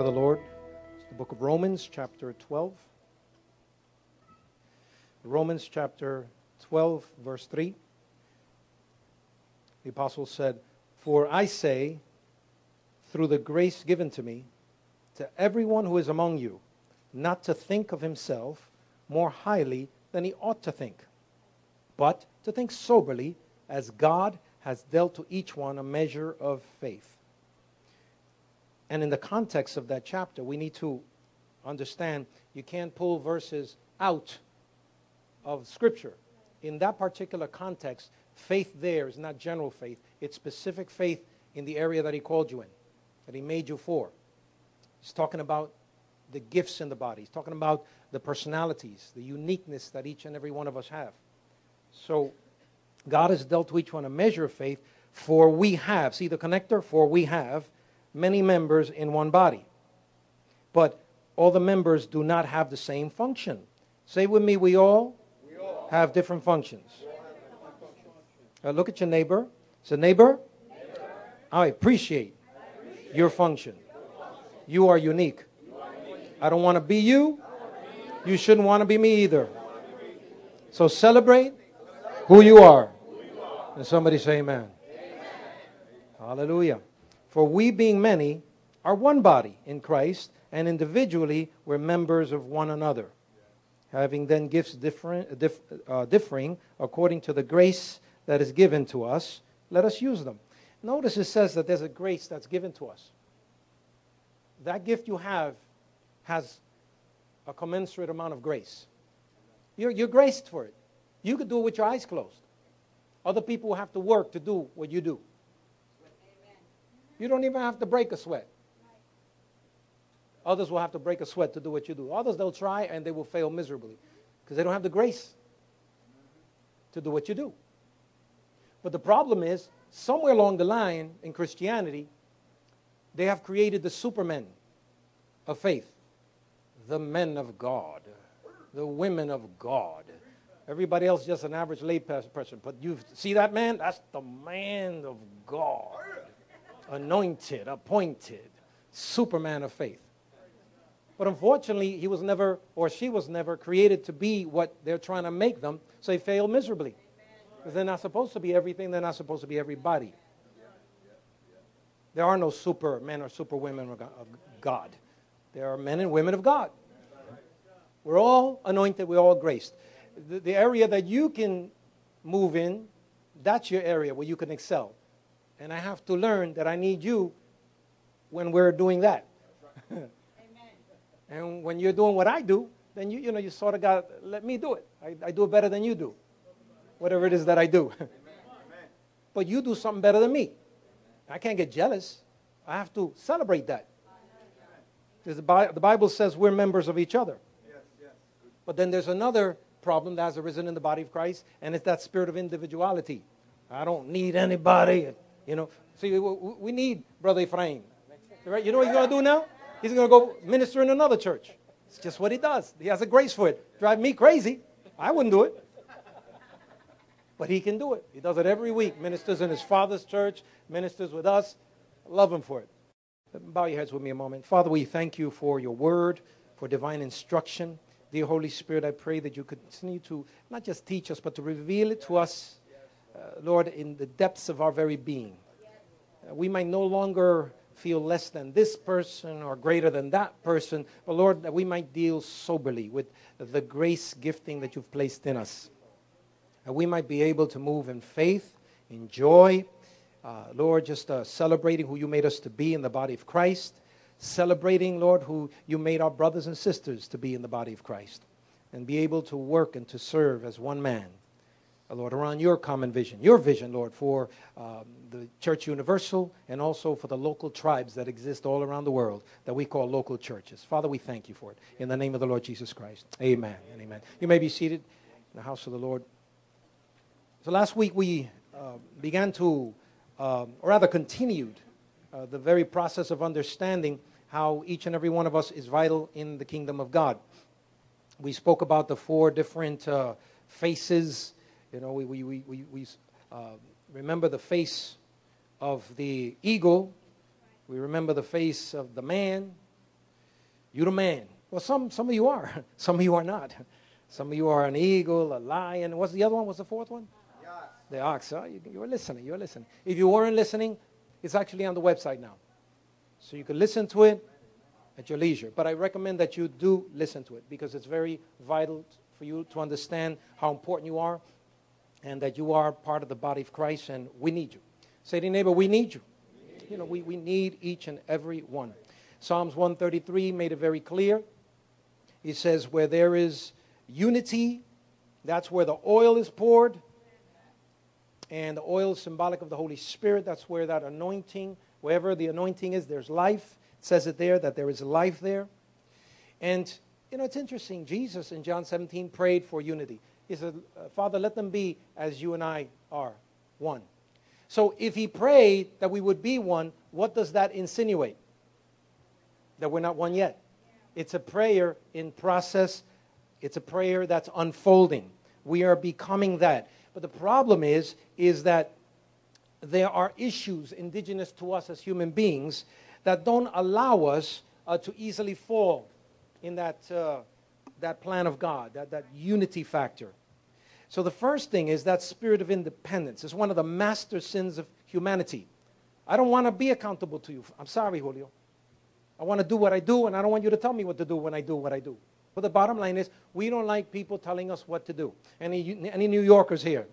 word of the Lord. It's the book of Romans, chapter 12. Romans, chapter 12, verse 3. The apostle said, For I say, through the grace given to me, to everyone who is among you, not to think of himself more highly than he ought to think, but to think soberly, as God has dealt to each one a measure of faith. And in the context of that chapter, we need to understand you can't pull verses out of Scripture. In that particular context, faith there is not general faith, it's specific faith in the area that He called you in, that He made you for. He's talking about the gifts in the body, He's talking about the personalities, the uniqueness that each and every one of us have. So, God has dealt to each one a measure of faith, for we have, see the connector? For we have many members in one body. But all the members do not have the same function. Say with me, we all, we all have different functions. Uh, look at your neighbor. Say, neighbor, neighbor. I, appreciate I appreciate your function. You are unique. I don't want to be you. You shouldn't want to be me either. So celebrate who you are. And somebody say amen. amen. Hallelujah. For we, being many, are one body in Christ, and individually we're members of one another. Having then gifts different, diff, uh, differing according to the grace that is given to us, let us use them. Notice it says that there's a grace that's given to us. That gift you have has a commensurate amount of grace. You're, you're graced for it. You could do it with your eyes closed. Other people have to work to do what you do. You don't even have to break a sweat. Others will have to break a sweat to do what you do. Others, they'll try and they will fail miserably because they don't have the grace to do what you do. But the problem is, somewhere along the line in Christianity, they have created the supermen of faith, the men of God, the women of God. Everybody else just an average lay person. But you see that man? That's the man of God anointed, appointed, superman of faith. But unfortunately, he was never, or she was never, created to be what they're trying to make them, so they fail miserably. Because they're not supposed to be everything, they're not supposed to be everybody. There are no super men or super women of God. There are men and women of God. We're all anointed, we're all graced. The, the area that you can move in, that's your area where you can excel. And I have to learn that I need you when we're doing that. and when you're doing what I do, then you, you know, you sort of got let me do it. I, I do it better than you do. Whatever it is that I do. but you do something better than me. I can't get jealous. I have to celebrate that. Because the, the Bible says we're members of each other. But then there's another problem that has arisen in the body of Christ, and it's that spirit of individuality. I don't need anybody. You know, see, we need Brother Ephraim. Right? You know what he's going to do now? He's going to go minister in another church. It's just what he does. He has a grace for it. Drive me crazy. I wouldn't do it. But he can do it. He does it every week. Ministers in his father's church, ministers with us. love him for it. Bow your heads with me a moment. Father, we thank you for your word, for divine instruction. Dear Holy Spirit, I pray that you continue to not just teach us, but to reveal it to us Lord, in the depths of our very being. Uh, we might no longer feel less than this person or greater than that person, but Lord, that we might deal soberly with the grace gifting that you've placed in us. That we might be able to move in faith, in joy, uh, Lord, just uh, celebrating who you made us to be in the body of Christ, celebrating, Lord, who you made our brothers and sisters to be in the body of Christ, and be able to work and to serve as one man uh, Lord, around your common vision, your vision, Lord, for um, the Church Universal and also for the local tribes that exist all around the world that we call local churches. Father, we thank you for it. In the name of the Lord Jesus Christ. Amen and amen. You may be seated in the house of the Lord. So last week we uh, began to, uh, or rather continued, uh, the very process of understanding how each and every one of us is vital in the kingdom of God. We spoke about the four different uh, faces you know, we, we, we, we, we uh, remember the face of the eagle, we remember the face of the man, You're the man. Well, some, some of you are. Some of you are not. Some of you are an eagle, a lion. What's the other one? What's the fourth one? The ox. Oh, you, you're listening. You're listening. If you weren't listening, it's actually on the website now. So you can listen to it at your leisure. But I recommend that you do listen to it because it's very vital for you to understand how important you are and that you are part of the body of Christ and we need you. Say to your neighbor, we need you. You know, we, we need each and every one. Psalms 133 made it very clear. He says, where there is unity, that's where the oil is poured. And the oil is symbolic of the Holy Spirit. That's where that anointing, wherever the anointing is, there's life. It says it there that there is life there. And, you know, it's interesting. Jesus in John 17 prayed for unity. He said, Father, let them be as you and I are, one. So if he prayed that we would be one, what does that insinuate? That we're not one yet. It's a prayer in process, it's a prayer that's unfolding. We are becoming that. But the problem is, is that there are issues indigenous to us as human beings that don't allow us uh, to easily fall in that, uh, that plan of God, that, that unity factor. So the first thing is that spirit of independence. It's one of the master sins of humanity. I don't want to be accountable to you. I'm sorry, Julio. I want to do what I do, and I don't want you to tell me what to do when I do what I do. But the bottom line is, we don't like people telling us what to do. Any, any New Yorkers here?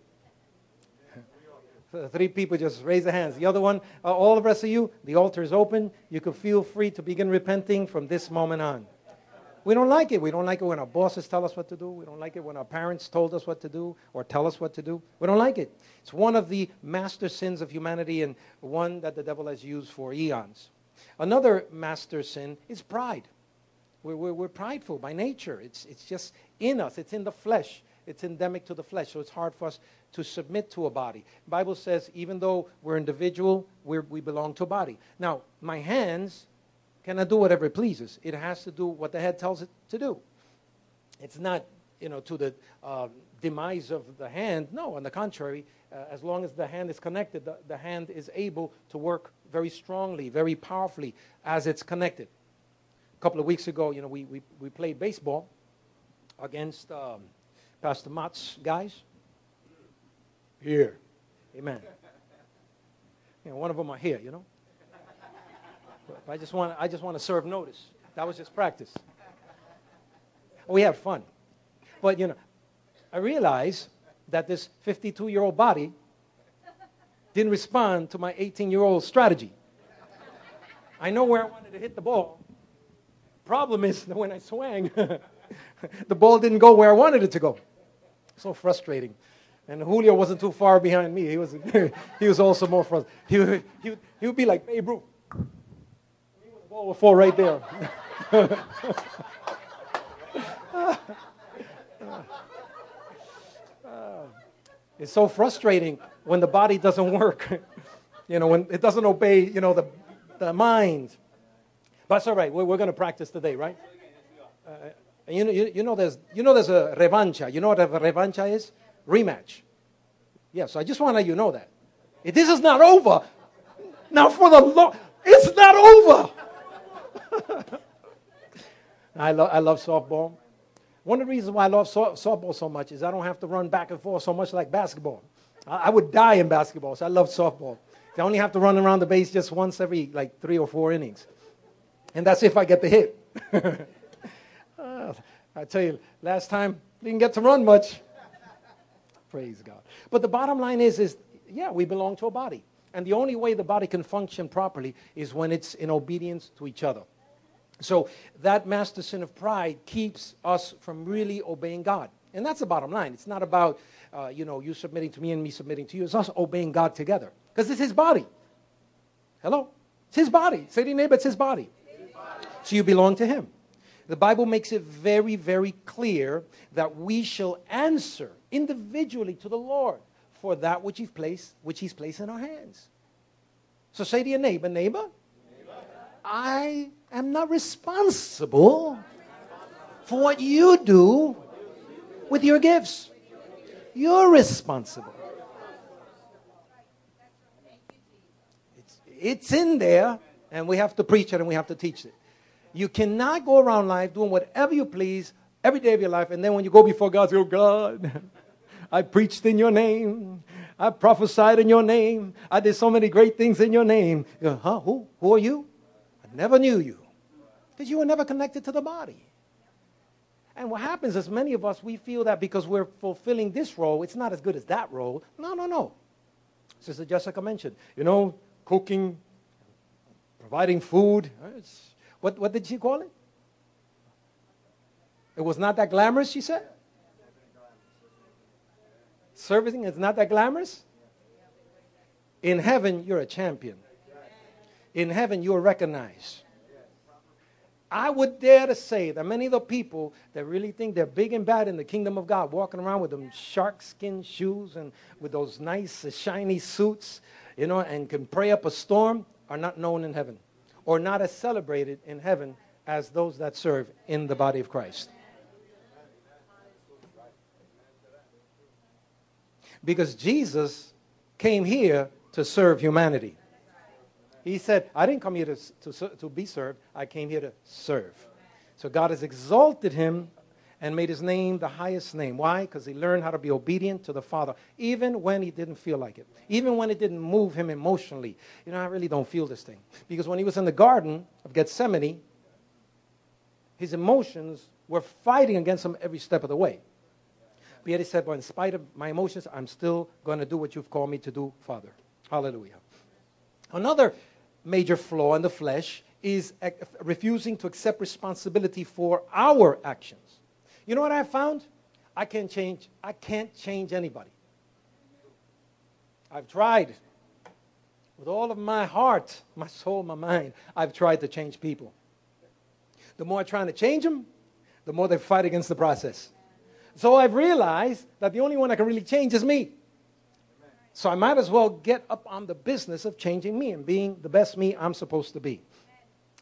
Three people just raise their hands. The other one, uh, all the rest of you, the altar is open. You can feel free to begin repenting from this moment on. We don't like it. We don't like it when our bosses tell us what to do. We don't like it when our parents told us what to do or tell us what to do. We don't like it. It's one of the master sins of humanity and one that the devil has used for eons. Another master sin is pride. We're, we're, we're, prideful by nature. It's, it's just in us, it's in the flesh. It's endemic to the flesh, so it's hard for us to submit to a body. The Bible says even though we're individual, we're, we belong to a body. Now, my hands cannot do whatever it pleases. It has to do what the head tells it to do. It's not, you know, to the uh, demise of the hand. No, on the contrary, uh, as long as the hand is connected, the, the hand is able to work very strongly, very powerfully as it's connected. A couple of weeks ago, you know, we, we, we played baseball against um, Pastor Mott's guys. Here. Amen. You know, one of them are here, you know. I just want I just want to serve notice. That was just practice. We had fun. But you know, I realized that this 52 year old body didn't respond to my 18 year old strategy. I know where I wanted to hit the ball. Problem is that when I swung, the ball didn't go where I wanted it to go. So frustrating. And Julio wasn't too far behind me. He was, he was also more frustrated. He, he, he would be like, hey, bro. Would fall right there. It's so frustrating when the body doesn't work. you know, when it doesn't obey, you know, the, the mind. But that's all right. We're, we're going to practice today, right? Uh, you, know, you, you, know there's, you know there's a revancha. You know what a revancha is? Rematch. Yeah, so I just want to let you know that. If this is not over, now for the Lord, it's not over. I, lo- I love softball. One of the reasons why I love softball so much is I don't have to run back and forth so much like basketball. I, I would die in basketball, so I love softball. I only have to run around the base just once every like three or four innings. And that's if I get the hit. uh, I tell you, last time didn't get to run much. Praise God. But the bottom line is, is yeah, we belong to a body. And the only way the body can function properly is when it's in obedience to each other. So that master sin of pride keeps us from really obeying God. And that's the bottom line. It's not about, uh, you know, you submitting to me and me submitting to you. It's us obeying God together. Because it's his body. Hello? It's his body. Say to your neighbor, it's his body. So you belong to him. The Bible makes it very, very clear that we shall answer individually to the Lord for that which he's placed, which he's placed in our hands. So say to your neighbor, neighbor, neighbor. I am not responsible for what you do with your gifts. You're responsible. It's, it's in there, and we have to preach it and we have to teach it. You cannot go around life doing whatever you please every day of your life, and then when you go before God, say, Oh God, I preached in your name. I prophesied in your name. I did so many great things in your name. You go, huh? Who? Who are you? I never knew you. Because you were never connected to the body. And what happens is many of us, we feel that because we're fulfilling this role, it's not as good as that role. No, no, no. Sister Jessica mentioned, you know, cooking, providing food. what, what did she call it? It was not that glamorous, she said? Servicing is not that glamorous? In heaven, you're a champion. In heaven, you're recognized. I would dare to say that many of the people that really think they're big and bad in the kingdom of God, walking around with them shark skin shoes and with those nice, uh, shiny suits, you know, and can pray up a storm, are not known in heaven or not as celebrated in heaven as those that serve in the body of Christ. Because Jesus came here to serve humanity. He said, I didn't come here to, to, to be served, I came here to serve. So God has exalted him and made his name the highest name. Why? Because he learned how to be obedient to the Father, even when he didn't feel like it, even when it didn't move him emotionally. You know, I really don't feel this thing. Because when he was in the Garden of Gethsemane, his emotions were fighting against him every step of the way. But yet he said, Well, in spite of my emotions, I'm still going to do what you've called me to do, Father. Hallelujah. Another major flaw in the flesh is refusing to accept responsibility for our actions. You know what I found? I can't change I can't change anybody. I've tried with all of my heart, my soul, my mind. I've tried to change people. The more I try to change them, the more they fight against the process. So I've realized that the only one I can really change is me. So I might as well get up on the business of changing me and being the best me I'm supposed to be.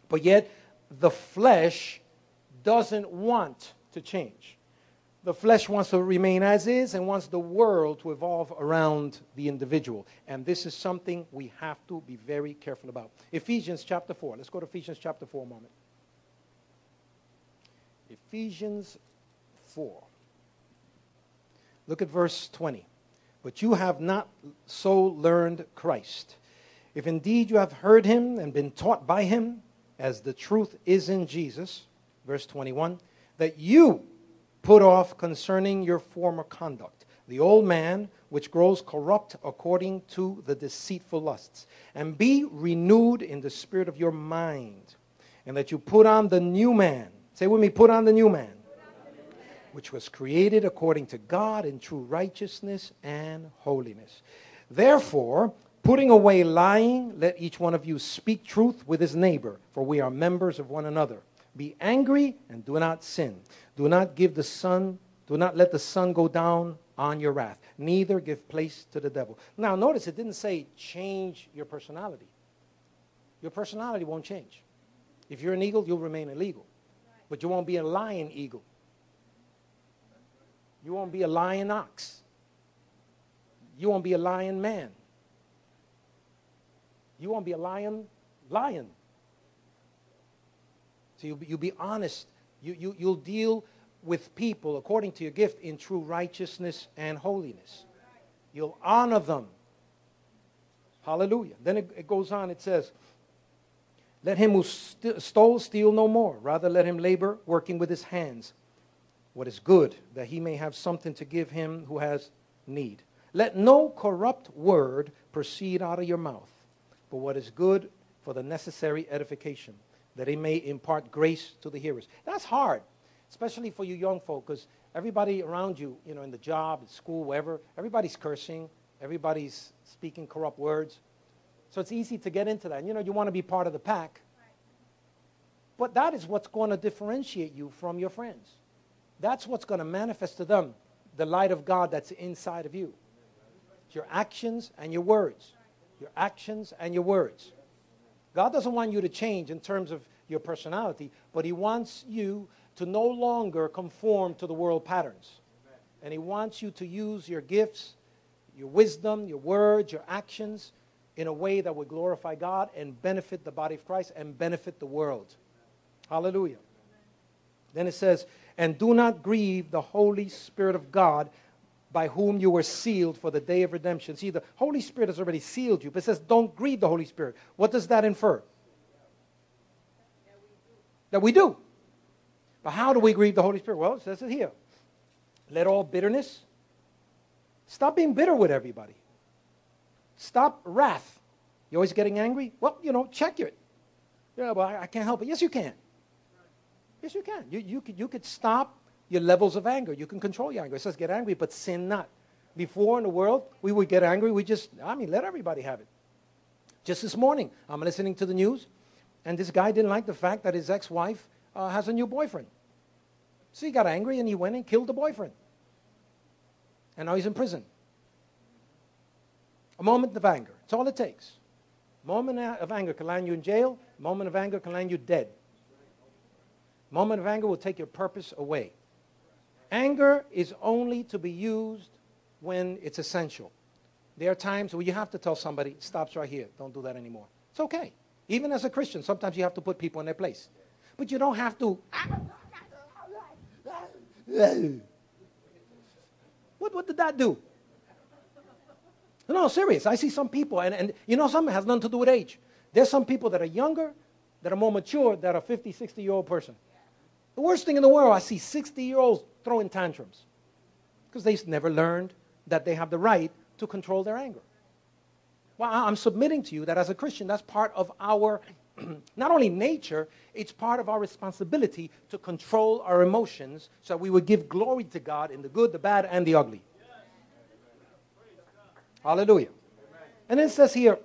But yet, the flesh doesn't want to change. The flesh wants to remain as is and wants the world to evolve around the individual. And this is something we have to be very careful about. Ephesians chapter 4. Let's go to Ephesians chapter 4 a moment. Ephesians 4. Look at verse 20 but you have not so learned Christ. If indeed you have heard him and been taught by him, as the truth is in Jesus, verse 21, that you put off concerning your former conduct the old man which grows corrupt according to the deceitful lusts, and be renewed in the spirit of your mind, and that you put on the new man. Say with me, put on the new man which was created according to God in true righteousness and holiness. Therefore, putting away lying, let each one of you speak truth with his neighbor, for we are members of one another. Be angry and do not sin. Do not give the sun, do not let the sun go down on your wrath, neither give place to the devil. Now, notice it didn't say change your personality. Your personality won't change. If you're an eagle, you'll remain an eagle, but you won't be a lion eagle. You won't be a lion ox. You won't be a lion man. You won't be a lion lion. So you'll be, you'll be honest. You, you, you'll deal with people according to your gift in true righteousness and holiness. You'll honor them. Hallelujah. Then it, it goes on, it says, Let him who st- stole steal no more. Rather, let him labor, working with his hands what is good, that he may have something to give him who has need. Let no corrupt word proceed out of your mouth, but what is good for the necessary edification, that it may impart grace to the hearers. That's hard, especially for you young folk, because everybody around you, you know, in the job, at school, wherever, everybody's cursing, everybody's speaking corrupt words. So it's easy to get into that. And, you know, you want to be part of the pack. But that is what's going to differentiate you from your friends. That's what's going to manifest to them the light of God that's inside of you. Your actions and your words. Your actions and your words. God doesn't want you to change in terms of your personality, but He wants you to no longer conform to the world patterns. And He wants you to use your gifts, your wisdom, your words, your actions in a way that would glorify God and benefit the body of Christ and benefit the world. Hallelujah. Then it says, and do not grieve the Holy Spirit of God by whom you were sealed for the day of redemption. See, the Holy Spirit has already sealed you, but it says, don't grieve the Holy Spirit. What does that infer? That we do. But how do we grieve the Holy Spirit? Well, it says it here. Let all bitterness, stop being bitter with everybody. Stop wrath. You're always getting angry? Well, you know, check it. Yeah, but I, I can't help it. Yes, you can. Yes, you can. You, you, could, you could stop your levels of anger. You can control your anger. It says get angry, but sin not. Before in the world, we would get angry. We just, I mean, let everybody have it. Just this morning, I'm listening to the news, and this guy didn't like the fact that his ex wife uh, has a new boyfriend. So he got angry and he went and killed the boyfriend. And now he's in prison. A moment of anger. It's all it takes. A moment of anger can land you in jail. A moment of anger can land you dead. Moment of anger will take your purpose away. Anger is only to be used when it's essential. There are times where you have to tell somebody, stops right here, don't do that anymore. It's okay. Even as a Christian, sometimes you have to put people in their place. But you don't have to. What, what did that do? No, serious. I see some people, and, and you know, something has nothing to do with age. There's some people that are younger, that are more mature, that are 50, 60 year old person. The worst thing in the world, I see 60 year olds throwing tantrums because they've never learned that they have the right to control their anger. Well, I'm submitting to you that as a Christian, that's part of our, not only nature, it's part of our responsibility to control our emotions so that we would give glory to God in the good, the bad, and the ugly. Hallelujah. And then it says here,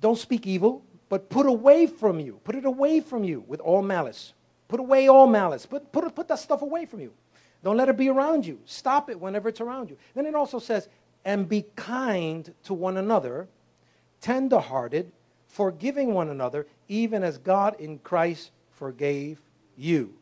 don't speak evil, but put away from you, put it away from you with all malice. Put away all malice. Put, put, put that stuff away from you. Don't let it be around you. Stop it whenever it's around you. Then it also says, and be kind to one another, tenderhearted, forgiving one another, even as God in Christ forgave you.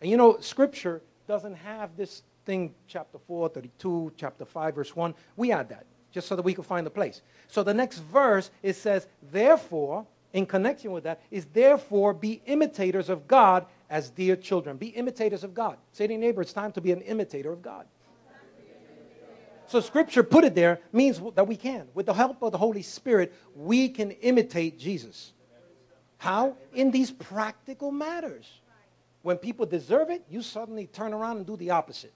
And you know, Scripture doesn't have this thing, chapter 4, 32, chapter 5, verse 1. We add that just so that we can find the place. So the next verse, it says, Therefore, in connection with that is therefore be imitators of God as dear children. Be imitators of God. Say to your neighbor, it's time to be an imitator of God. So scripture put it there means that we can. With the help of the Holy Spirit, we can imitate Jesus. How? In these practical matters. When people deserve it, you suddenly turn around and do the opposite.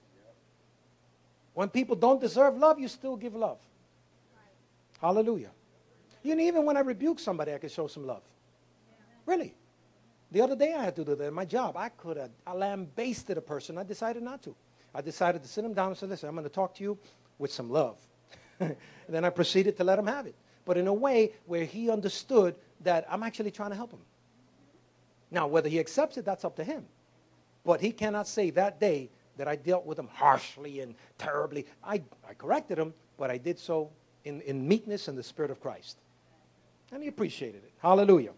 When people don't deserve love, you still give love. Hallelujah. You know, even when I rebuke somebody, I can show some love. Really. The other day I had to do that in my job. I could have I lambasted a person. I decided not to. I decided to sit him down and say, listen, I'm going to talk to you with some love. and then I proceeded to let him have it. But in a way where he understood that I'm actually trying to help him. Now, whether he accepts it, that's up to him. But he cannot say that day that I dealt with him harshly and terribly. I, I corrected him, but I did so in, in meekness and the Spirit of Christ. And he appreciated it. Hallelujah.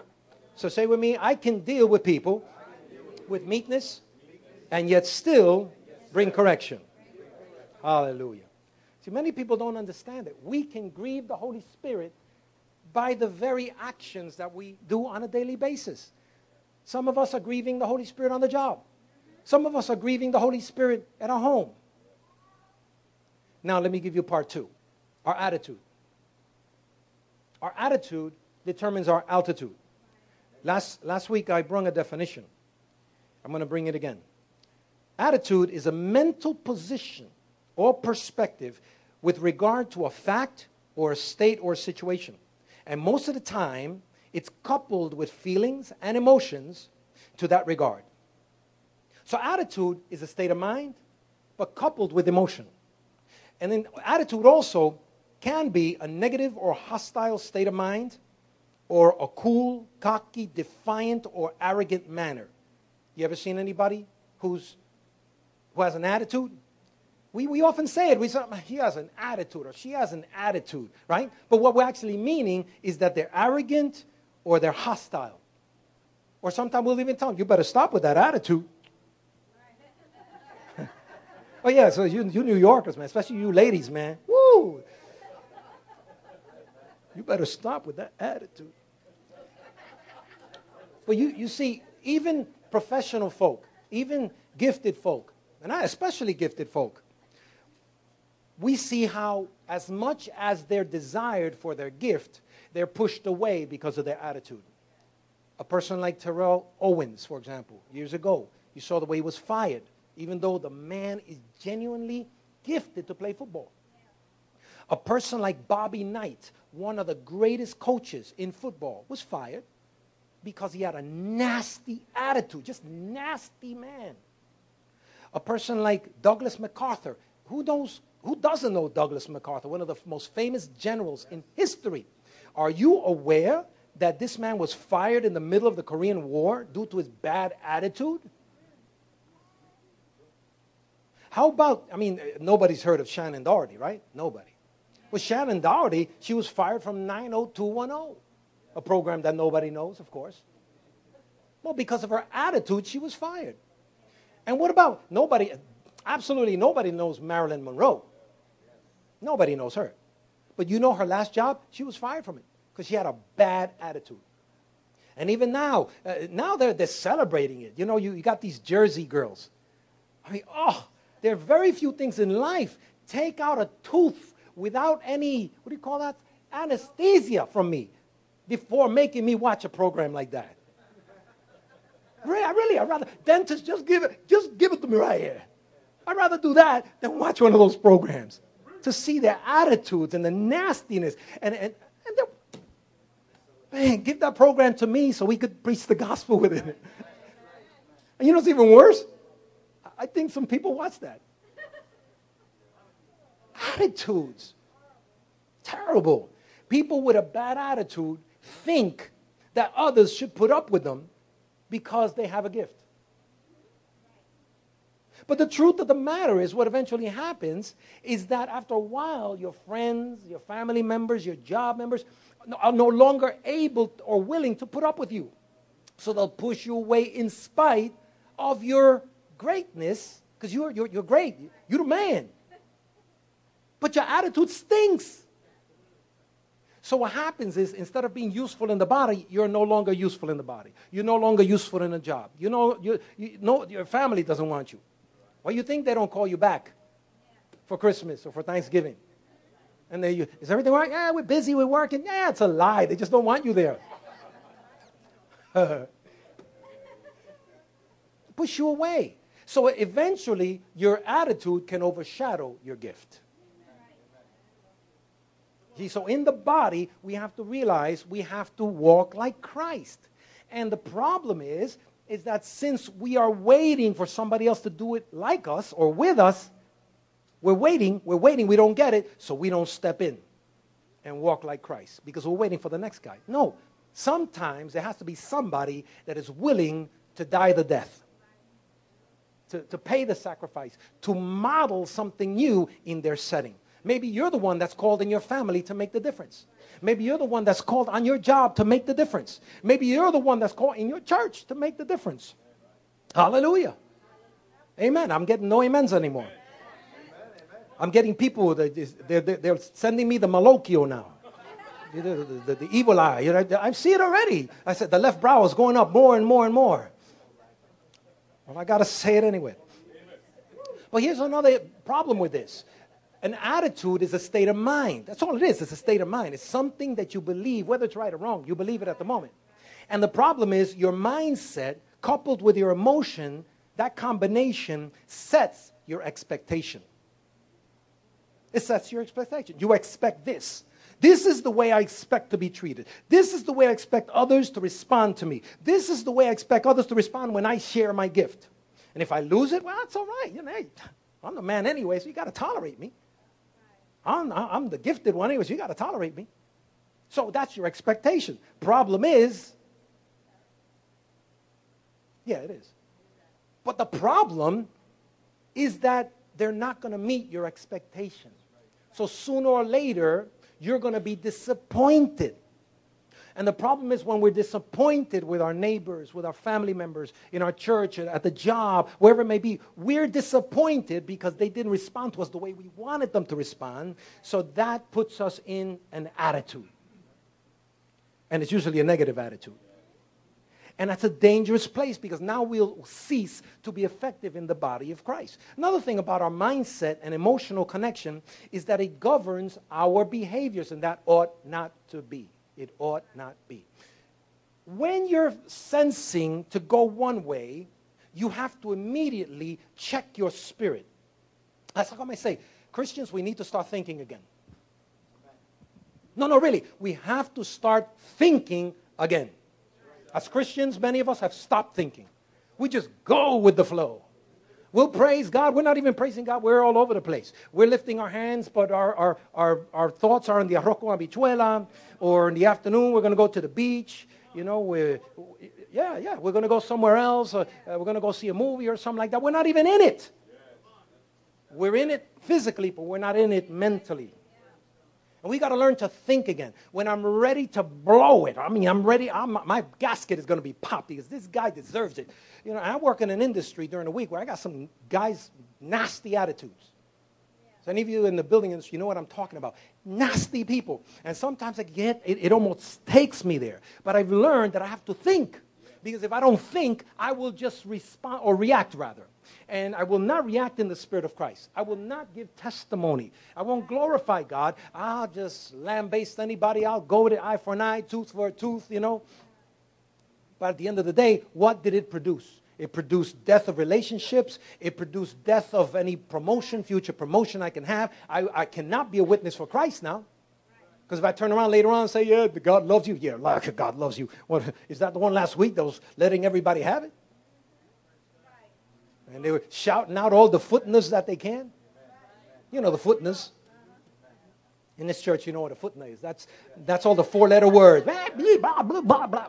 So say with me, I can deal with people with meekness and yet still bring correction. Hallelujah. See, many people don't understand it. We can grieve the Holy Spirit by the very actions that we do on a daily basis. Some of us are grieving the Holy Spirit on the job. Some of us are grieving the Holy Spirit at our home. Now, let me give you part two our attitude. Our attitude determines our altitude. Last, last week I brought a definition. I'm going to bring it again. Attitude is a mental position or perspective with regard to a fact or a state or situation. And most of the time, it's coupled with feelings and emotions to that regard. So, attitude is a state of mind, but coupled with emotion. And then, attitude also can be a negative or hostile state of mind or a cool, cocky, defiant, or arrogant manner. You ever seen anybody who's, who has an attitude? We, we often say it. We say, he has an attitude or she has an attitude, right? But what we're actually meaning is that they're arrogant or they're hostile. Or sometimes we'll even tell them, you better stop with that attitude. oh, yeah, so you, you New Yorkers, man, especially you ladies, man. Woo! You better stop with that attitude. But you, you see, even professional folk, even gifted folk, and I especially gifted folk, we see how, as much as they're desired for their gift, they're pushed away because of their attitude. A person like Terrell Owens, for example, years ago, you saw the way he was fired, even though the man is genuinely gifted to play football. A person like Bobby Knight, one of the greatest coaches in football, was fired because he had a nasty attitude, just nasty man. A person like Douglas MacArthur, who knows who doesn't know Douglas MacArthur, one of the most famous generals in history? Are you aware that this man was fired in the middle of the Korean War due to his bad attitude? How about, I mean, eh, nobody's heard of Shannen Doherty, right? Nobody. Well, Shannen Doherty, she was fired from 90210, a program that nobody knows, of course. Well, because of her attitude, she was fired. And what about nobody, absolutely nobody knows Marilyn Monroe. Nobody knows her. But you know her last job? She was fired from it because she had a bad attitude. And even now, uh, now they're, they're celebrating it. You know, you, you got these Jersey girls. I mean, oh, there are very few things in life. Take out a tooth without any, what do you call that? Anesthesia from me before making me watch a program like that. Really, I really, I'd rather, dentist, just give it, just give it to me right here. I'd rather do that than watch one of those programs to see their attitudes and the nastiness. And, and, and man, give that program to me so we could preach the gospel with it. And you know what's even worse? I think some people watch that. Attitudes. Terrible. People with a bad attitude think that others should put up with them because they have a gift. But the truth of the matter is, what eventually happens is that after a while, your friends, your family members, your job members are no longer able or willing to put up with you. So they'll push you away in spite of your greatness, because you're, you're, you're great. You're the man. But your attitude stinks. So what happens is instead of being useful in the body, you're no longer useful in the body. You're no longer useful in a job. You know, you, you know your family doesn't want you. Why you think they don't call you back for Christmas or for Thanksgiving? And they, is everything right? Yeah, we're busy, we're working. Yeah, it's a lie. They just don't want you there. Push you away. So eventually, your attitude can overshadow your gift. So in the body, we have to realize we have to walk like Christ. And the problem is, is that since we are waiting for somebody else to do it like us or with us, we're waiting, we're waiting, we don't get it, so we don't step in and walk like Christ because we're waiting for the next guy. No, sometimes there has to be somebody that is willing to die the death, to, to pay the sacrifice, to model something new in their setting. Maybe you're the one that's called in your family to make the difference. Maybe you're the one that's called on your job to make the difference. Maybe you're the one that's called in your church to make the difference. Hallelujah. Amen. I'm getting no amens anymore. I'm getting people, that they're, they're sending me the malocchio now. The, the, the, evil eye. You know, I see it already. I said the left brow is going up more and more and more. Well, I got to say it anyway. But here's another problem with this an attitude is a state of mind. That's all it is. It's a state of mind. It's something that you believe, whether it's right or wrong, you believe it at the moment. And the problem is your mindset coupled with your emotion, that combination sets your expectation. It sets your expectation. You expect this. This is the way I expect to be treated. This is the way I expect others to respond to me. This is the way I expect others to respond when I share my gift. And if I lose it, well, that's all right. You know, I'm the man anyway, so you got to tolerate me. I'm, I'm the gifted one anyway, so you got to tolerate me. So that's your expectation. Problem is, yeah, it is. But the problem is that they're not going to meet your expectation. So sooner or later, you're going to be disappointed. And the problem is when we're disappointed with our neighbors, with our family members, in our church, at the job, wherever it may be, we're disappointed because they didn't respond to us the way we wanted them to respond. So that puts us in an attitude. And it's usually a negative attitude. And that's a dangerous place because now we'll cease to be effective in the body of Christ. Another thing about our mindset and emotional connection is that it governs our behaviors, and that ought not to be. It ought not be. When you're sensing to go one way, you have to immediately check your spirit. That's how I say, Christians, we need to start thinking again. No, no, really. We have to start thinking again. As Christians, many of us have stopped thinking. We just go with the flow. We'll praise God. We're not even praising God. We're all over the place. We're lifting our hands, but our, our, our, our thoughts are in the arroz con habichuela, or in the afternoon, we're going to go to the beach. You know, we're, yeah, yeah, we're going to go somewhere else. Uh, we're going to go see a movie or something like that. We're not even in it. We're in it physically, but we're not in it mentally. And we got to learn to think again. When I'm ready to blow it, I mean, I'm ready, I'm, my gasket is going to be popped because this guy deserves it. You know, I work in an industry during the week where I got some guys, nasty attitudes. So any of you in the building industry, you know what I'm talking about. Nasty people. And sometimes I get, it, it almost takes me there. But I've learned that I have to think. Because if I don't think, I will just respond, or react rather and I will not react in the Spirit of Christ. I will not give testimony. I won't glorify God. I'll just lambaste anybody. I'll go with it eye for an eye, tooth for a tooth, you know. But at the end of the day, what did it produce? It produced death of relationships. It produced death of any promotion, future promotion I can have. I, I cannot be a witness for Christ now. Because if I turn around later on and say, yeah, God loves you, yeah, God loves you. What, is that the one last week that was letting everybody have it? And they were shouting out all the footnotes that they can. You know the footnotes. In this church, you know what a footnote is. That's, that's all the four letter words. Blah, blah, blah, blah.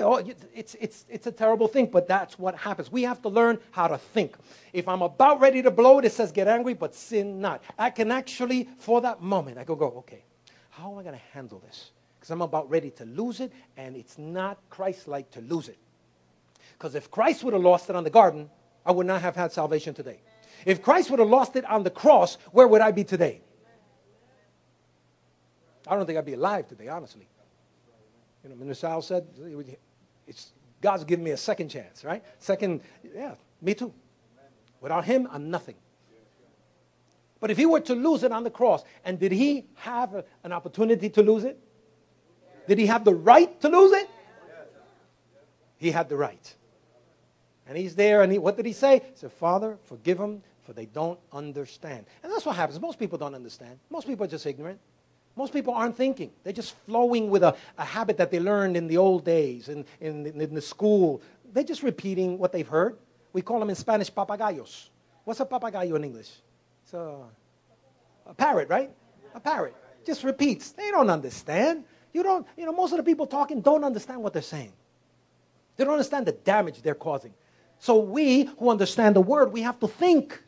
Oh, it's, it's, it's a terrible thing, but that's what happens. We have to learn how to think. If I'm about ready to blow it, it says get angry, but sin not. I can actually, for that moment, I go, go, okay, how am I going to handle this? Because I'm about ready to lose it, and it's not Christ like to lose it. Because if Christ would have lost it on the garden, I would not have had salvation today. If Christ would have lost it on the cross, where would I be today? I don't think I'd be alive today, honestly. You know, Minister Al said, it's, God's given me a second chance, right? Second, yeah, me too. Without him, I'm nothing. But if he were to lose it on the cross, and did he have a, an opportunity to lose it? Did he have the right to lose it? He had the right. And he's there, and he, what did he say? He said, Father, forgive them, for they don't understand. And that's what happens. Most people don't understand. Most people are just ignorant. Most people aren't thinking. They're just flowing with a, a habit that they learned in the old days, in, in, in the school. They're just repeating what they've heard. We call them in Spanish papagayos. What's a papagayo in English? It's a, a parrot, right? A parrot. Just repeats. They don't understand. You don't, you know, most of the people talking don't understand what they're saying. They don't understand the damage they're causing. So we who understand the word, we have to think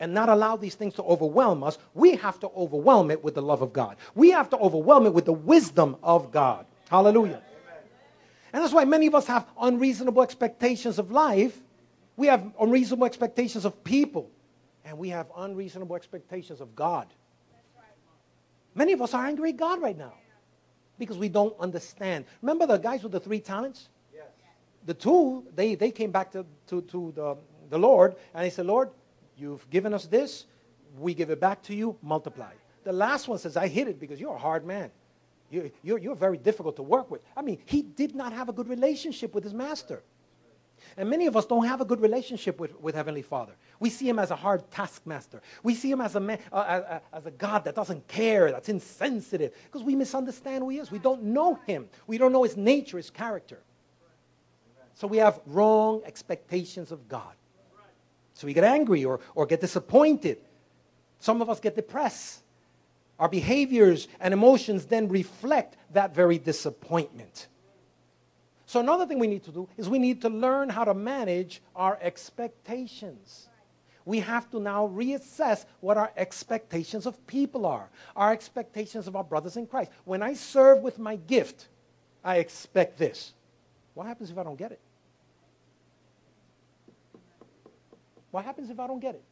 and not allow these things to overwhelm us. We have to overwhelm it with the love of God. We have to overwhelm it with the wisdom of God. Hallelujah. And that's why many of us have unreasonable expectations of life. We have unreasonable expectations of people. And we have unreasonable expectations of God. Many of us are angry at God right now because we don't understand. Remember the guys with the three talents? The two, they, they came back to, to, to the, the Lord and they said, Lord, you've given us this. We give it back to you, multiply. The last one says, I hid it because you're a hard man. You, you're, you're very difficult to work with. I mean, he did not have a good relationship with his master. And many of us don't have a good relationship with, with Heavenly Father. We see him as a hard taskmaster. We see him as a, man, uh, as a God that doesn't care, that's insensitive, because we misunderstand who he is. We don't know him. We don't know his nature, his character. So we have wrong expectations of God. So we get angry or, or get disappointed. Some of us get depressed. Our behaviors and emotions then reflect that very disappointment. So, another thing we need to do is we need to learn how to manage our expectations. We have to now reassess what our expectations of people are, our expectations of our brothers in Christ. When I serve with my gift, I expect this. What happens if I don't get it? What happens if I don't get it?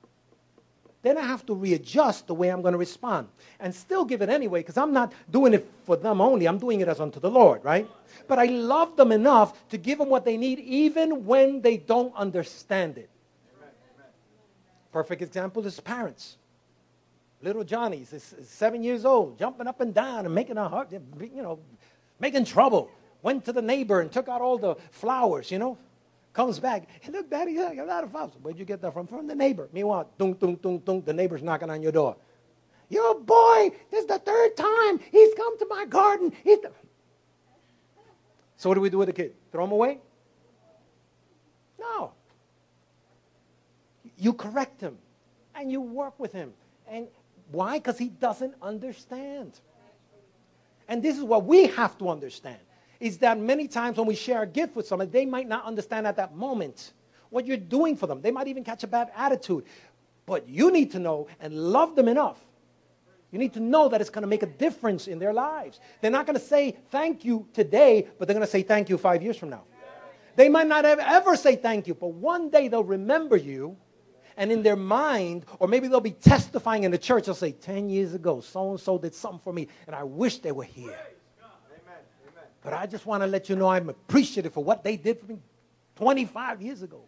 then I have to readjust the way I'm going to respond and still give it anyway because I'm not doing it for them only. I'm doing it as unto the Lord, right? But I love them enough to give them what they need even when they don't understand it. Perfect example is parents. Little Johnny's is seven years old, jumping up and down and making a heart, you know, making trouble. Went to the neighbor and took out all the flowers, you know. Comes back, hey, look, Daddy, you got a lot of flowers. Where'd you get that from? From the neighbor. Meanwhile, dunk, dunk, dunk, dunk, the neighbor's knocking on your door. Your boy, this is the third time he's come to my garden. So what do we do with the kid? Throw him away? No. You correct him and you work with him. And why? Because he doesn't understand. And this is what we have to understand is that many times when we share a gift with someone, they might not understand at that moment what you're doing for them. They might even catch a bad attitude. But you need to know and love them enough. You need to know that it's going to make a difference in their lives. They're not going to say thank you today, but they're going to say thank you five years from now. They might not ever say thank you, but one day they'll remember you and in their mind, or maybe they'll be testifying in the church, they'll say, 10 years ago, so and so did something for me, and I wish they were here. But I just want to let you know I'm appreciative for what they did for me 25 years ago.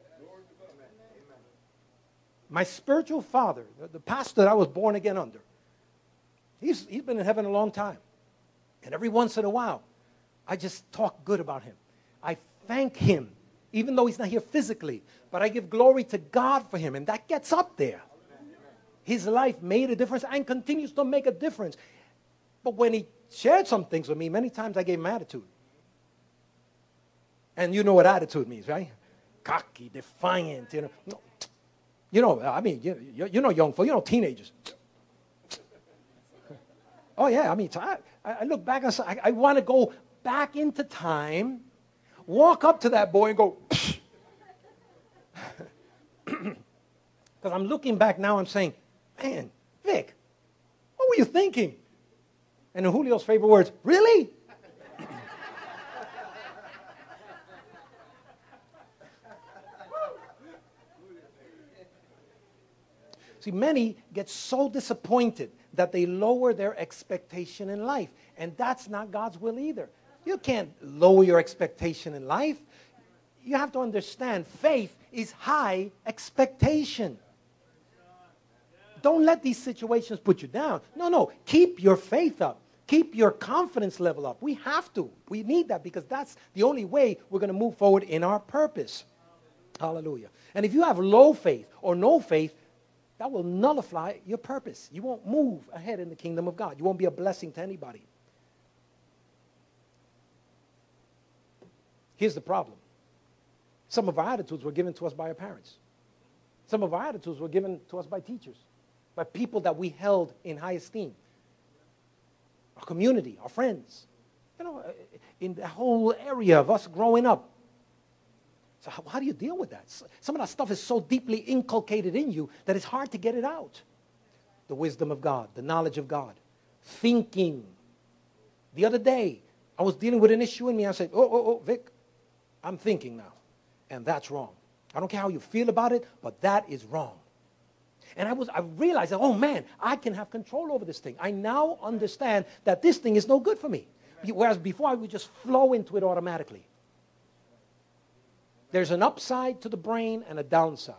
My spiritual father, the pastor that I was born again under, he's, he's been in heaven a long time. And every once in a while, I just talk good about him. I thank him, even though he's not here physically, but I give glory to God for him, and that gets up there. His life made a difference and continues to make a difference. But when he shared some things with me, many times I gave him attitude. And you know what attitude means, right? Cocky, defiant, you know. You know, I mean, you, you know young folks, you know teenagers. Oh, yeah, I mean, I, I look back and I, I want to go back into time, walk up to that boy and go, because I'm looking back now and saying, man, Vic, what were you thinking? And in Julio's favorite words, really? See, many get so disappointed that they lower their expectation in life. And that's not God's will either. You can't lower your expectation in life. You have to understand faith is high expectation. Don't let these situations put you down. No, no. Keep your faith up. Keep your confidence level up. We have to. We need that because that's the only way we're going to move forward in our purpose. Hallelujah. And if you have low faith or no faith, that will nullify your purpose. You won't move ahead in the kingdom of God. You won't be a blessing to anybody. Here's the problem some of our attitudes were given to us by our parents. Some of our attitudes were given to us by teachers, by people that we held in high esteem. Our community, our friends. You know, uh, in the whole area of us growing up. So, how, how do you deal with that? Some of that stuff is so deeply inculcated in you that it's hard to get it out. The wisdom of God, the knowledge of God, thinking. The other day, I was dealing with an issue in me. I said, Oh, oh, oh, Vic, I'm thinking now and that's wrong. I don't care how you feel about it, but that is wrong. And I was I realized that, oh man, I can have control over this thing. I now understand that this thing is no good for me. Whereas before I would just flow into it automatically. There's an upside to the brain and a downside.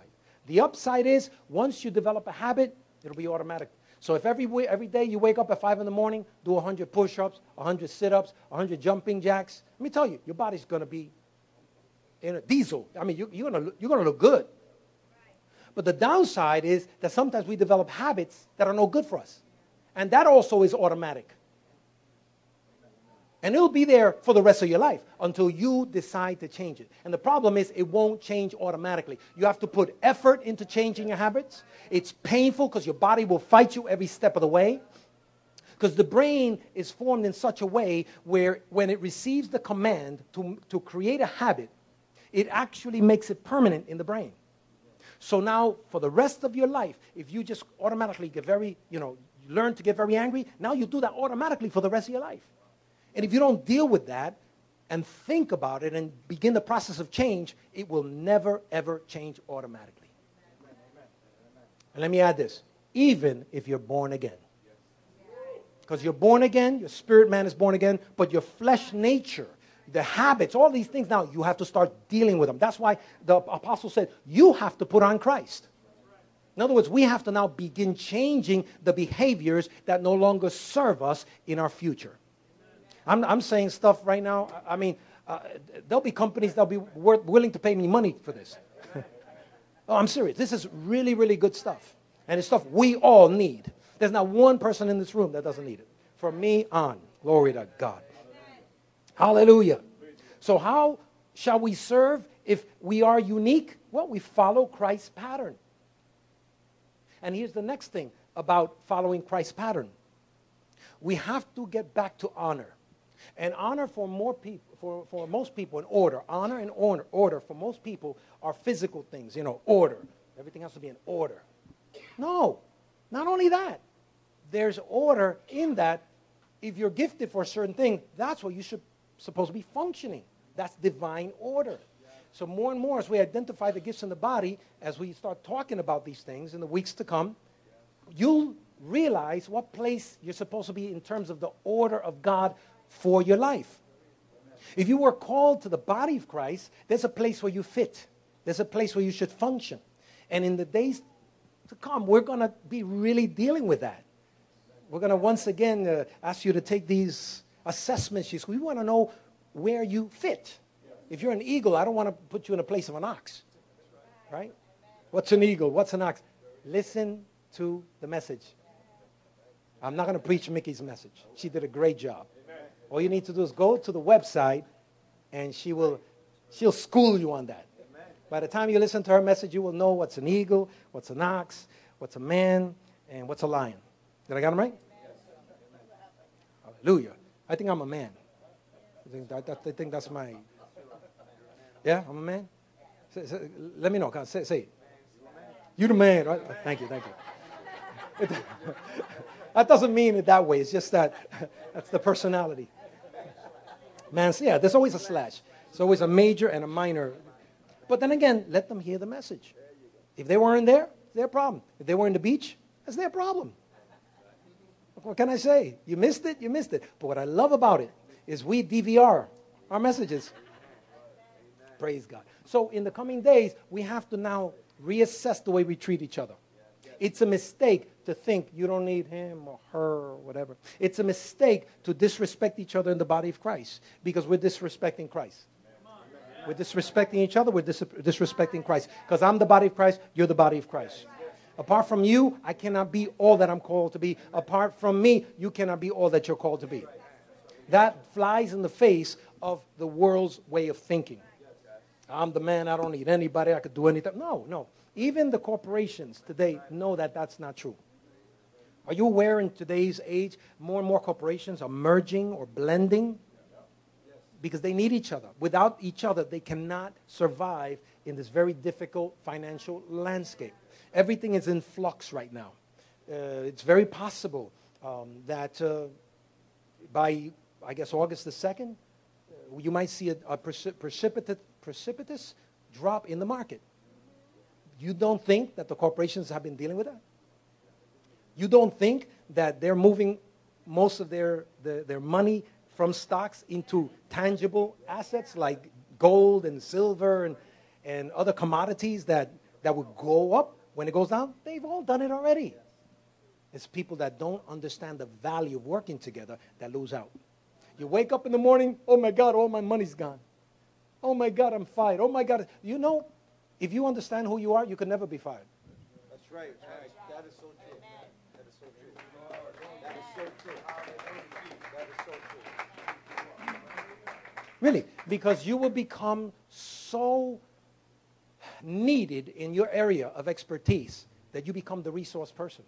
The upside is once you develop a habit, it'll be automatic. So if every, every day you wake up at 5 in the morning, do 100 push ups, 100 sit ups, 100 jumping jacks, let me tell you, your body's going to be in a diesel. I mean, you, you're going you're gonna look good. But the downside is that sometimes we develop habits that are no good for us. And that also is automatic. And it'll be there for the rest of your life until you decide to change it. And the problem is, it won't change automatically. You have to put effort into changing your habits. It's painful because your body will fight you every step of the way. Because the brain is formed in such a way where when it receives the command to, to create a habit, it actually makes it permanent in the brain. So now, for the rest of your life, if you just automatically get very, you know, learn to get very angry, now you do that automatically for the rest of your life. And if you don't deal with that and think about it and begin the process of change, it will never, ever change automatically. And let me add this even if you're born again. Because you're born again, your spirit man is born again, but your flesh nature, the habits, all these things now, you have to start dealing with them. That's why the apostle said, you have to put on Christ. In other words, we have to now begin changing the behaviors that no longer serve us in our future. I'm, I'm saying stuff right now. I mean, uh, there'll be companies that'll be worth, willing to pay me money for this. oh, I'm serious. This is really, really good stuff. And it's stuff we all need. There's not one person in this room that doesn't need it. From me on. Glory to God. Hallelujah. So, how shall we serve if we are unique? Well, we follow Christ's pattern. And here's the next thing about following Christ's pattern we have to get back to honor. And honor for more people, for, for most people, in order. Honor and order, order for most people are physical things, you know, order. Everything has to be in order. No, not only that. There's order in that. If you're gifted for a certain thing, that's what you should supposed to be functioning. That's divine order. So more and more, as we identify the gifts in the body, as we start talking about these things in the weeks to come, you'll realize what place you're supposed to be in terms of the order of God for your life. If you were called to the body of Christ, there's a place where you fit. There's a place where you should function. And in the days to come, we're going to be really dealing with that. We're going to once again uh, ask you to take these assessment sheets. We want to know where you fit. If you're an eagle, I don't want to put you in a place of an ox. Right? What's an eagle? What's an ox? Listen to the message. I'm not going to preach Mickey's message. She did a great job. All you need to do is go to the website and she will she'll school you on that. By the time you listen to her message, you will know what's an eagle, what's an ox, what's a man, and what's a lion. Did I get them right? Hallelujah. I think I'm a man. I think, that, I think that's my. Yeah, I'm a man? Say, say, let me know. Say, say it. You're the man, right? Oh, thank you, thank you. that doesn't mean it that way. It's just that that's the personality. Man, yeah, there's always a slash. There's always a major and a minor but then again, let them hear the message. If they weren't there, their problem. If they were in the beach, that's their problem. What can I say? You missed it, you missed it. But what I love about it is we DVR our messages. Praise God. So in the coming days, we have to now reassess the way we treat each other. It's a mistake to think you don't need him or her or whatever. It's a mistake to disrespect each other in the body of Christ because we're disrespecting Christ. We're disrespecting each other. We're dis- disrespecting Christ. Because I'm the body of Christ. You're the body of Christ. Apart from you, I cannot be all that I'm called to be. Apart from me, you cannot be all that you're called to be. That flies in the face of the world's way of thinking. I'm the man. I don't need anybody. I could do anything. No, no. Even the corporations today know that that's not true. Are you aware in today's age, more and more corporations are merging or blending because they need each other. Without each other, they cannot survive in this very difficult financial landscape. Everything is in flux right now. Uh, it's very possible um, that uh, by, I guess, August the 2nd, uh, you might see a, a precip- precipitous, precipitous drop in the market. You don't think that the corporations have been dealing with that? You don't think that they're moving most of their, the, their money from stocks into tangible assets like gold and silver and, and other commodities that, that would go up when it goes down, they've all done it already. It's people that don't understand the value of working together that lose out. You wake up in the morning, oh my God, all my money's gone. Oh my God, I'm fired. Oh my God. You know, if you understand who you are, you can never be fired. That's right. That's right. That is so true. That is so true. That is so true. That is so true. Really, because you will become so needed in your area of expertise that you become the resource person.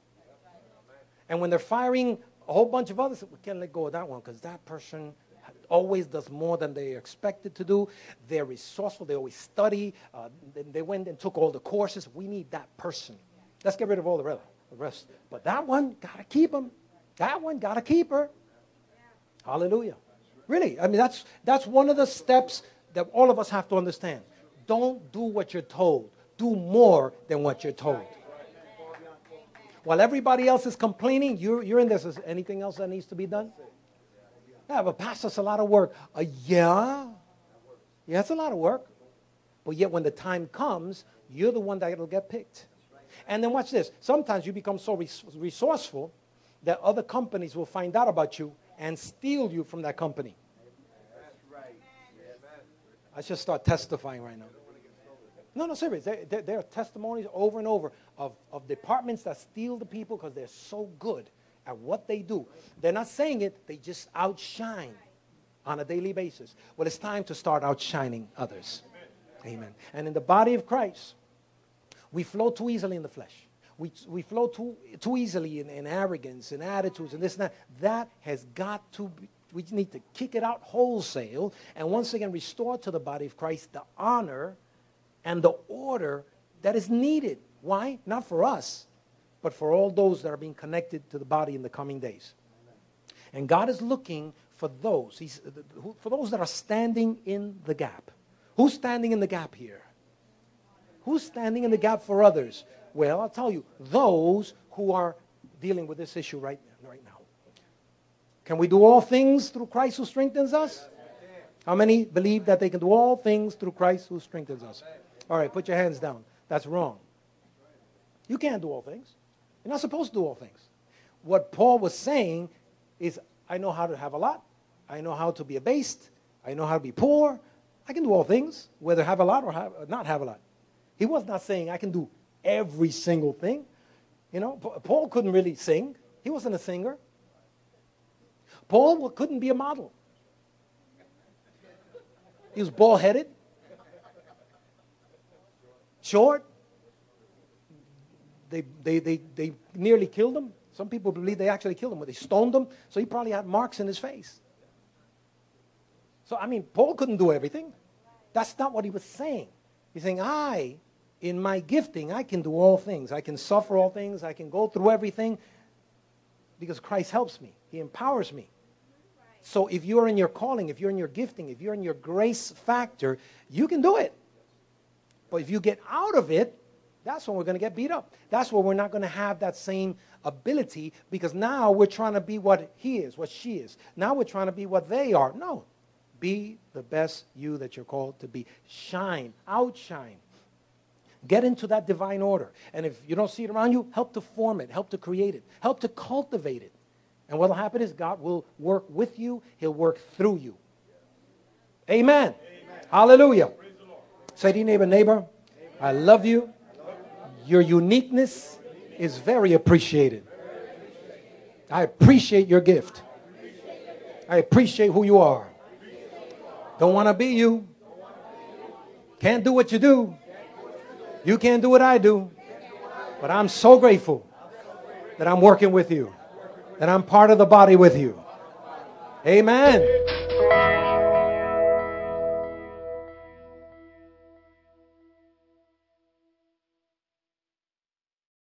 And when they're firing a whole bunch of others, we can't let go of that one because that person always does more than they are expected to do. They're resourceful. They always study. Uh, they went and took all the courses. We need that person. Let's get rid of all the rest. But that one, got to keep them. That one, got to keep her. Hallelujah. Really, I mean, that's, that's one of the steps that all of us have to understand. Don't do what you're told, do more than what you're told. While everybody else is complaining, you're, you're in this. Is anything else that needs to be done? Yeah, but Pastor, it's a lot of work. Uh, yeah. Yeah, it's a lot of work. But yet when the time comes, you're the one that will get picked. And then watch this. Sometimes you become so resourceful that other companies will find out about you and steal you from that company. I should start testifying right now. No, no, serious. There, there, there, are testimonies over and over of, of departments that steal the people because they're so good at what they do. They're not saying it, they just outshine on a daily basis. Well, it's time to start outshining others. Amen. Amen. And in the body of Christ, we flow too easily in the flesh. We, we flow too, too easily in, in arrogance and attitudes and this and that. That has got to be, we need to kick it out wholesale and once again restore to the body of Christ the honor and the order that is needed. Why? Not for us, but for all those that are being connected to the body in the coming days. And God is looking for those, he's, uh, for those that are standing in the gap. Who's standing in the gap here? Who's standing in the gap for others? Well, I'll tell you, those who are dealing with this issue right, right now. Can we do all things through Christ who strengthens us? How many believe that they can do all things through Christ who strengthens us? All right, put your hands down. That's wrong. You can't do all things. You're not supposed to do all things. What Paul was saying is, I know how to have a lot. I know how to be abased. I know how to be poor. I can do all things, whether have a lot or have, not have a lot. He was not saying I can do every single thing. You know, Paul couldn't really sing. He wasn't a singer. Paul couldn't be a model. He was bald headed short. They, they, they, they nearly killed him. Some people believe they actually killed him, but they stoned him. So he probably had marks in his face. So, I mean, Paul couldn't do everything. That's not what he was saying. He's saying, I, in my gifting, I can do all things. I can suffer all things. I can go through everything because Christ helps me. He empowers me. So if you're in your calling, if you're in your gifting, if you're in your grace factor, you can do it. But if you get out of it, that's when we're going to get beat up. That's when we're not going to have that same ability because now we're trying to be what he is, what she is. Now we're trying to be what they are. No. Be the best you that you're called to be. Shine, outshine. Get into that divine order. And if you don't see it around you, help to form it, help to create it, help to cultivate it. And what will happen is God will work with you, He'll work through you. Amen. Amen. Hallelujah. Say to your neighbor, neighbor, I love you. Your uniqueness is very appreciated. I appreciate your gift. I appreciate who you are. Don't want to be you. Can't do what you do. You can't do what I do. But I'm so grateful that I'm working with you, that I'm part of the body with you. Amen.